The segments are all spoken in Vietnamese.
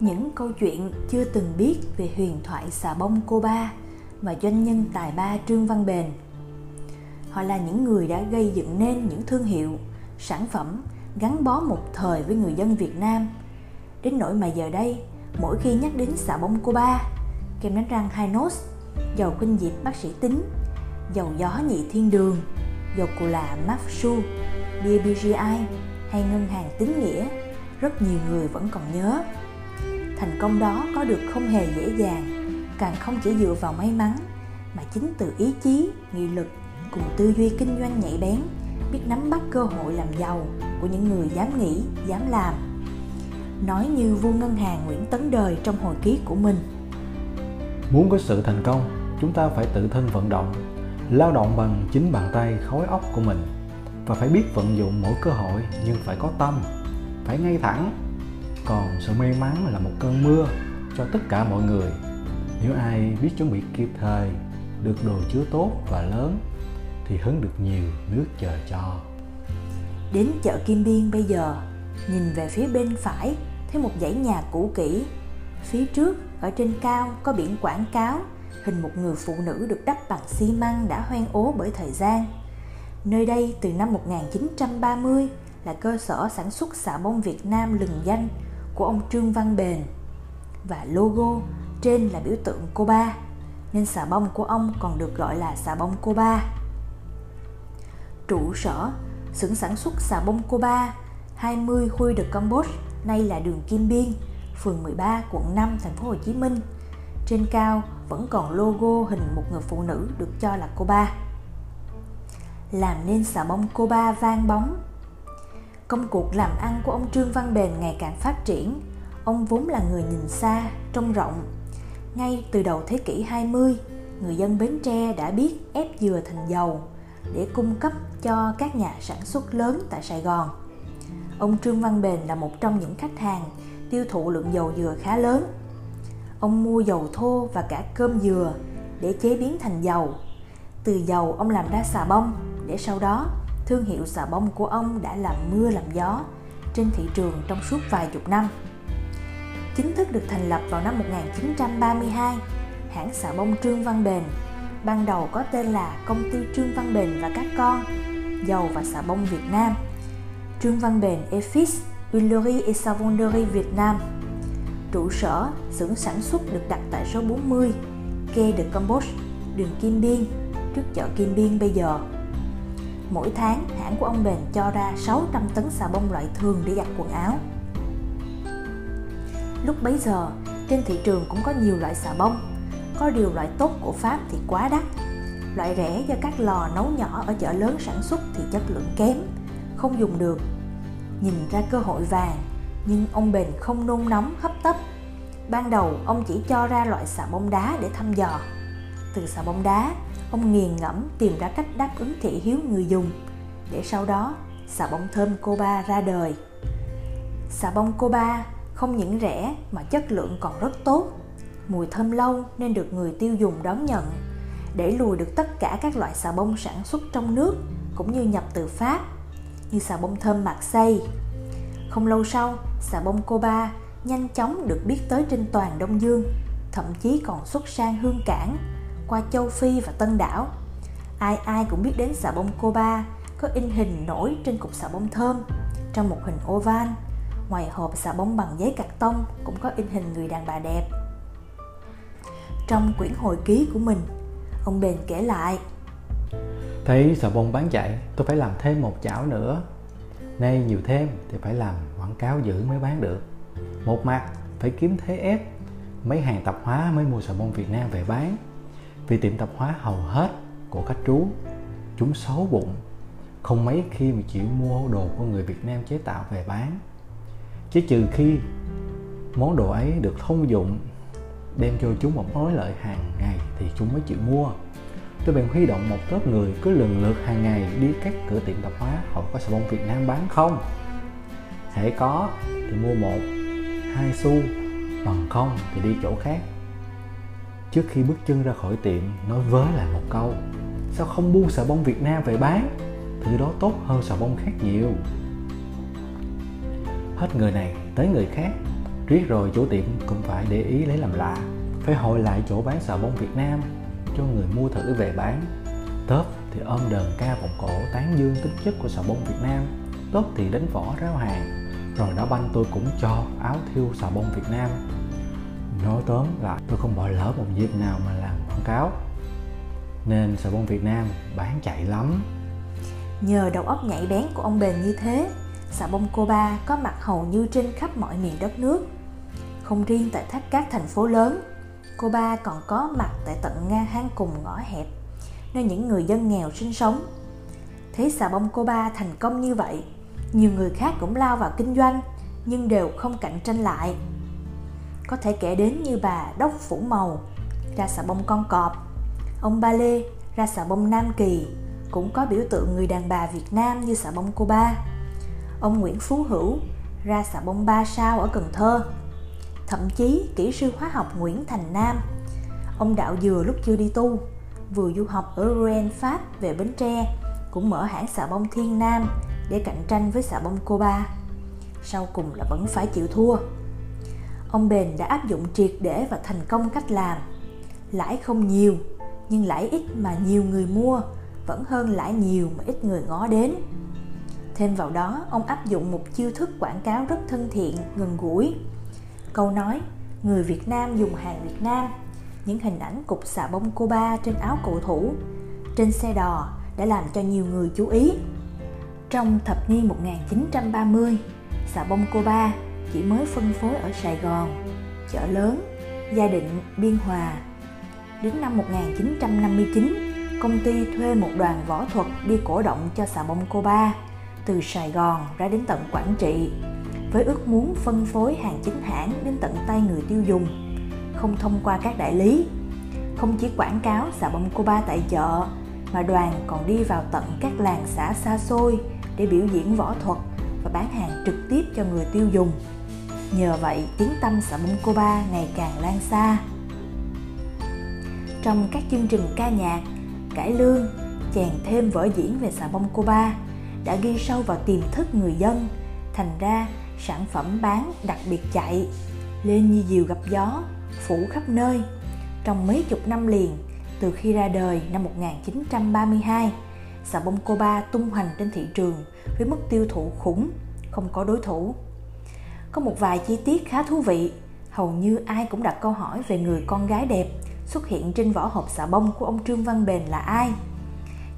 những câu chuyện chưa từng biết về huyền thoại xà bông cô ba và doanh nhân tài ba Trương Văn Bền. Họ là những người đã gây dựng nên những thương hiệu, sản phẩm gắn bó một thời với người dân Việt Nam. Đến nỗi mà giờ đây, mỗi khi nhắc đến xà bông cô ba, kem đánh răng hai nốt, dầu khuynh diệp bác sĩ tính, dầu gió nhị thiên đường, dầu cù lạ Mafsu, bia BGI hay ngân hàng tín nghĩa, rất nhiều người vẫn còn nhớ. Thành công đó có được không hề dễ dàng, càng không chỉ dựa vào may mắn, mà chính từ ý chí, nghị lực cùng tư duy kinh doanh nhạy bén, biết nắm bắt cơ hội làm giàu của những người dám nghĩ, dám làm. Nói như vua ngân hàng Nguyễn Tấn Đời trong hồi ký của mình. Muốn có sự thành công, chúng ta phải tự thân vận động, lao động bằng chính bàn tay khối óc của mình và phải biết vận dụng mỗi cơ hội nhưng phải có tâm, phải ngay thẳng. Còn sự may mắn là một cơn mưa cho tất cả mọi người. Nếu ai biết chuẩn bị kịp thời, được đồ chứa tốt và lớn thì hứng được nhiều nước chờ cho. Đến chợ Kim Biên bây giờ, nhìn về phía bên phải thấy một dãy nhà cũ kỹ. Phía trước ở trên cao có biển quảng cáo hình một người phụ nữ được đắp bằng xi măng đã hoen ố bởi thời gian. Nơi đây từ năm 1930 là cơ sở sản xuất xà bông Việt Nam lừng danh của ông Trương Văn Bền và logo trên là biểu tượng cô ba nên xà bông của ông còn được gọi là xà bông cô ba. Trụ sở xưởng sản xuất xà bông cô ba 20 Huy de Camboge nay là đường Kim Biên, phường 13, quận 5, thành phố Hồ Chí Minh. Trên cao vẫn còn logo hình một người phụ nữ được cho là cô ba. Làm nên xà bông cô ba vang bóng. Công cuộc làm ăn của ông Trương Văn Bền ngày càng phát triển. Ông vốn là người nhìn xa, trông rộng. Ngay từ đầu thế kỷ 20, người dân Bến Tre đã biết ép dừa thành dầu để cung cấp cho các nhà sản xuất lớn tại Sài Gòn. Ông Trương Văn Bền là một trong những khách hàng tiêu thụ lượng dầu dừa khá lớn. Ông mua dầu thô và cả cơm dừa để chế biến thành dầu. Từ dầu ông làm ra xà bông để sau đó thương hiệu xà bông của ông đã làm mưa làm gió trên thị trường trong suốt vài chục năm. Chính thức được thành lập vào năm 1932, hãng xà bông Trương Văn Bền ban đầu có tên là Công ty Trương Văn Bền và các con, dầu và xà bông Việt Nam. Trương Văn Bền Efis Huilerie et Savonnerie Việt Nam. Trụ sở xưởng sản xuất được đặt tại số 40 Kê de Camboge, đường Kim Biên, trước chợ Kim Biên bây giờ. Mỗi tháng, hãng của ông Bền cho ra 600 tấn xà bông loại thường để giặt quần áo. Lúc bấy giờ, trên thị trường cũng có nhiều loại xà bông. Có điều loại tốt của Pháp thì quá đắt. Loại rẻ do các lò nấu nhỏ ở chợ lớn sản xuất thì chất lượng kém, không dùng được nhìn ra cơ hội vàng nhưng ông bền không nôn nóng hấp tấp ban đầu ông chỉ cho ra loại xà bông đá để thăm dò từ xà bông đá ông nghiền ngẫm tìm ra cách đáp ứng thị hiếu người dùng. Để sau đó xà bông thơm Coba ra đời. Xà bông Coba không những rẻ mà chất lượng còn rất tốt. Mùi thơm lâu nên được người tiêu dùng đón nhận. Để lùi được tất cả các loại xà bông sản xuất trong nước cũng như nhập từ Pháp như xà bông thơm Marseille. Không lâu sau, xà bông Coba nhanh chóng được biết tới trên toàn Đông Dương, thậm chí còn xuất sang Hương Cảng, qua châu Phi và Tân Đảo. Ai ai cũng biết đến xà bông Coba có in hình nổi trên cục xà bông thơm trong một hình oval. Ngoài hộp xà bông bằng giấy cạc tông cũng có in hình người đàn bà đẹp. Trong quyển hồi ký của mình, ông Bền kể lại Thấy xà bông bán chạy, tôi phải làm thêm một chảo nữa. Nay nhiều thêm thì phải làm quảng cáo giữ mới bán được. Một mặt phải kiếm thế ép, mấy hàng tạp hóa mới mua xà bông Việt Nam về bán. Vì tiệm tạp hóa hầu hết của các chú, chúng xấu bụng, không mấy khi mà chịu mua đồ của người Việt Nam chế tạo về bán. Chứ trừ khi món đồ ấy được thông dụng đem cho chúng một mối lợi hàng ngày thì chúng mới chịu mua. Tôi bèn huy động một lớp người cứ lần lượt hàng ngày đi các cửa tiệm tạp hóa họ có xà bông Việt Nam bán không? Hãy có thì mua một hai xu bằng không thì đi chỗ khác trước khi bước chân ra khỏi tiệm, nói với lại một câu, sao không buôn xà bông Việt Nam về bán? Thứ đó tốt hơn xà bông khác nhiều. Hết người này tới người khác, riết rồi chủ tiệm cũng phải để ý lấy làm lạ, phải hỏi lại chỗ bán xà bông Việt Nam cho người mua thử về bán. Tớp thì ôm đờn ca vòng cổ tán dương tính chất của xà bông Việt Nam tốt thì đánh võ ráo hàng rồi đã banh tôi cũng cho áo thiêu xà bông Việt Nam nói tóm lại tôi không bỏ lỡ một dịp nào mà làm quảng cáo. Nên sò bông Việt Nam bán chạy lắm. Nhờ đầu óc nhạy bén của ông bền như thế xà bông Coba có mặt hầu như trên khắp mọi miền đất nước. Không riêng tại thác các thành phố lớn Coba còn có mặt tại tận nga hang cùng ngõ hẹp, nơi những người dân nghèo sinh sống. Thấy xà bông Coba thành công như vậy, nhiều người khác cũng lao vào kinh doanh, nhưng đều không cạnh tranh lại có thể kể đến như bà Đốc Phủ Màu ra xà bông con cọp. Ông Ba Lê ra xà bông Nam Kỳ cũng có biểu tượng người đàn bà Việt Nam như xà bông cô ba, ông Nguyễn Phú Hữu ra xà bông ba sao ở Cần Thơ. Thậm chí kỹ sư hóa học Nguyễn Thành Nam. Ông Đạo Dừa lúc chưa đi tu vừa du học ở Rouen Pháp về Bến Tre cũng mở hãng xà bông Thiên Nam để cạnh tranh với xà bông cô ba, Sau cùng là vẫn phải chịu thua. Ông Bền đã áp dụng triệt để và thành công cách làm. Lãi không nhiều, nhưng lãi ít mà nhiều người mua vẫn hơn lãi nhiều mà ít người ngó đến. Thêm vào đó, ông áp dụng một chiêu thức quảng cáo rất thân thiện, gần gũi. Câu nói, người Việt Nam dùng hàng Việt Nam, những hình ảnh cục xà bông Cuba trên áo cầu thủ, trên xe đò đã làm cho nhiều người chú ý. Trong thập niên 1930, xà bông Cuba chỉ mới phân phối ở Sài Gòn, chợ lớn, Gia Định, Biên Hòa. Đến năm 1959, công ty thuê một đoàn võ thuật đi cổ động cho xà bông Coba từ Sài Gòn ra đến tận Quảng Trị với ước muốn phân phối hàng chính hãng đến tận tay người tiêu dùng, không thông qua các đại lý. Không chỉ quảng cáo xà bông Coba tại chợ, mà đoàn còn đi vào tận các làng xã xa xôi để biểu diễn võ thuật và bán hàng trực tiếp cho người tiêu dùng. Nhờ vậy, tiếng tâm xà bông Coba ngày càng lan xa. Trong các chương trình ca nhạc, cải lương, chàng thêm vở diễn về xà bông Coba đã ghi sâu vào tiềm thức người dân, thành ra sản phẩm bán đặc biệt chạy, lên như diều gặp gió, phủ khắp nơi. Trong mấy chục năm liền, từ khi ra đời năm 1932, xà bông Coba tung hoành trên thị trường với mức tiêu thụ khủng, không có đối thủ. Có một vài chi tiết khá thú vị, hầu như ai cũng đặt câu hỏi về người con gái đẹp xuất hiện trên vỏ hộp xà bông của ông Trương Văn Bền là ai.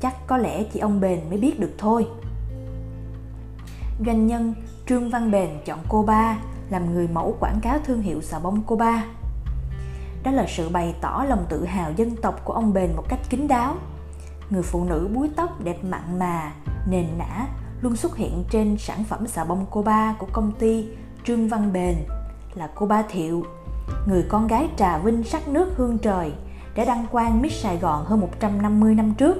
Chắc có lẽ chỉ ông Bền mới biết được thôi. Doanh nhân Trương Văn Bền chọn cô ba làm người mẫu quảng cáo thương hiệu xà bông cô ba. Đó là sự bày tỏ lòng tự hào dân tộc của ông Bền một cách kín đáo. Người phụ nữ búi tóc đẹp mặn mà, nền nã luôn xuất hiện trên sản phẩm xà bông cô ba của công ty Trương Văn Bền là cô ba Thiệu, người con gái trà vinh sắc nước hương trời đã đăng quang Miss Sài Gòn hơn 150 năm trước.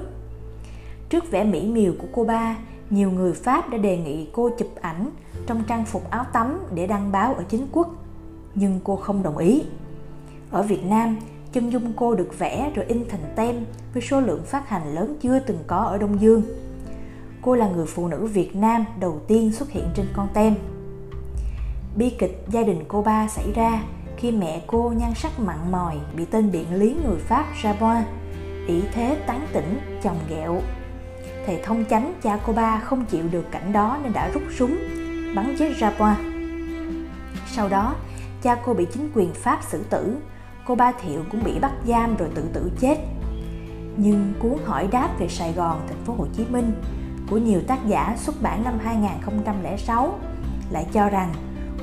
Trước vẻ mỹ miều của cô ba, nhiều người Pháp đã đề nghị cô chụp ảnh trong trang phục áo tắm để đăng báo ở chính quốc, nhưng cô không đồng ý. Ở Việt Nam, chân dung cô được vẽ rồi in thành tem với số lượng phát hành lớn chưa từng có ở Đông Dương. Cô là người phụ nữ Việt Nam đầu tiên xuất hiện trên con tem. Bi kịch gia đình cô ba xảy ra khi mẹ cô nhan sắc mặn mòi bị tên biện lý người Pháp Rabois ỷ thế tán tỉnh chồng ghẹo thầy thông chánh cha cô ba không chịu được cảnh đó nên đã rút súng bắn chết Rabois. sau đó cha cô bị chính quyền Pháp xử tử cô ba Thiệu cũng bị bắt giam rồi tự tử chết nhưng cuốn hỏi đáp về Sài Gòn, thành phố Hồ Chí Minh của nhiều tác giả xuất bản năm 2006 lại cho rằng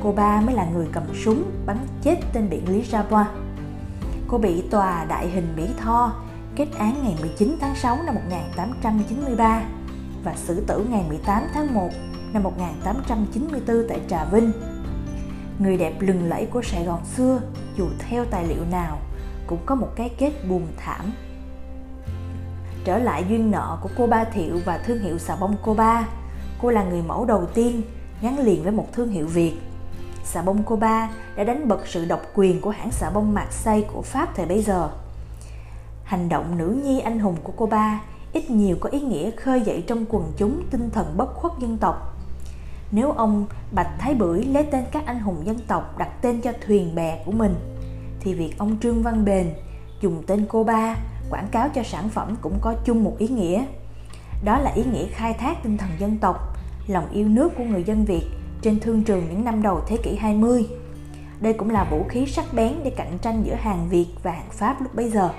cô ba mới là người cầm súng bắn chết tên biện lý Rabon. Cô bị tòa đại hình Mỹ Tho kết án ngày 19 tháng 6 năm 1893 và xử tử ngày 18 tháng 1 năm 1894 tại Trà Vinh. Người đẹp lừng lẫy của Sài Gòn xưa, dù theo tài liệu nào, cũng có một cái kết buồn thảm. Trở lại duyên nợ của cô Ba Thiệu và thương hiệu xà bông cô Ba, cô là người mẫu đầu tiên gắn liền với một thương hiệu Việt. Xà bông Coba đã đánh bật sự độc quyền của hãng xà bông Marseille của Pháp thời bấy giờ – hành động nữ nhi anh hùng của Coba ít nhiều có ý nghĩa khơi dậy trong quần chúng tinh thần bất khuất dân tộc. Nếu ông Bạch Thái Bưởi lấy tên các anh hùng dân tộc đặt tên cho thuyền bè của mình, thì việc ông Trương Văn Bền dùng tên cô ba quảng cáo cho sản phẩm cũng có chung một ý nghĩa. Đó là ý nghĩa khai thác tinh thần dân tộc, lòng yêu nước của người dân Việt trên thương trường những năm đầu thế kỷ 20. Đây cũng là vũ khí sắc bén để cạnh tranh giữa hàng Việt và hàng Pháp lúc bấy giờ.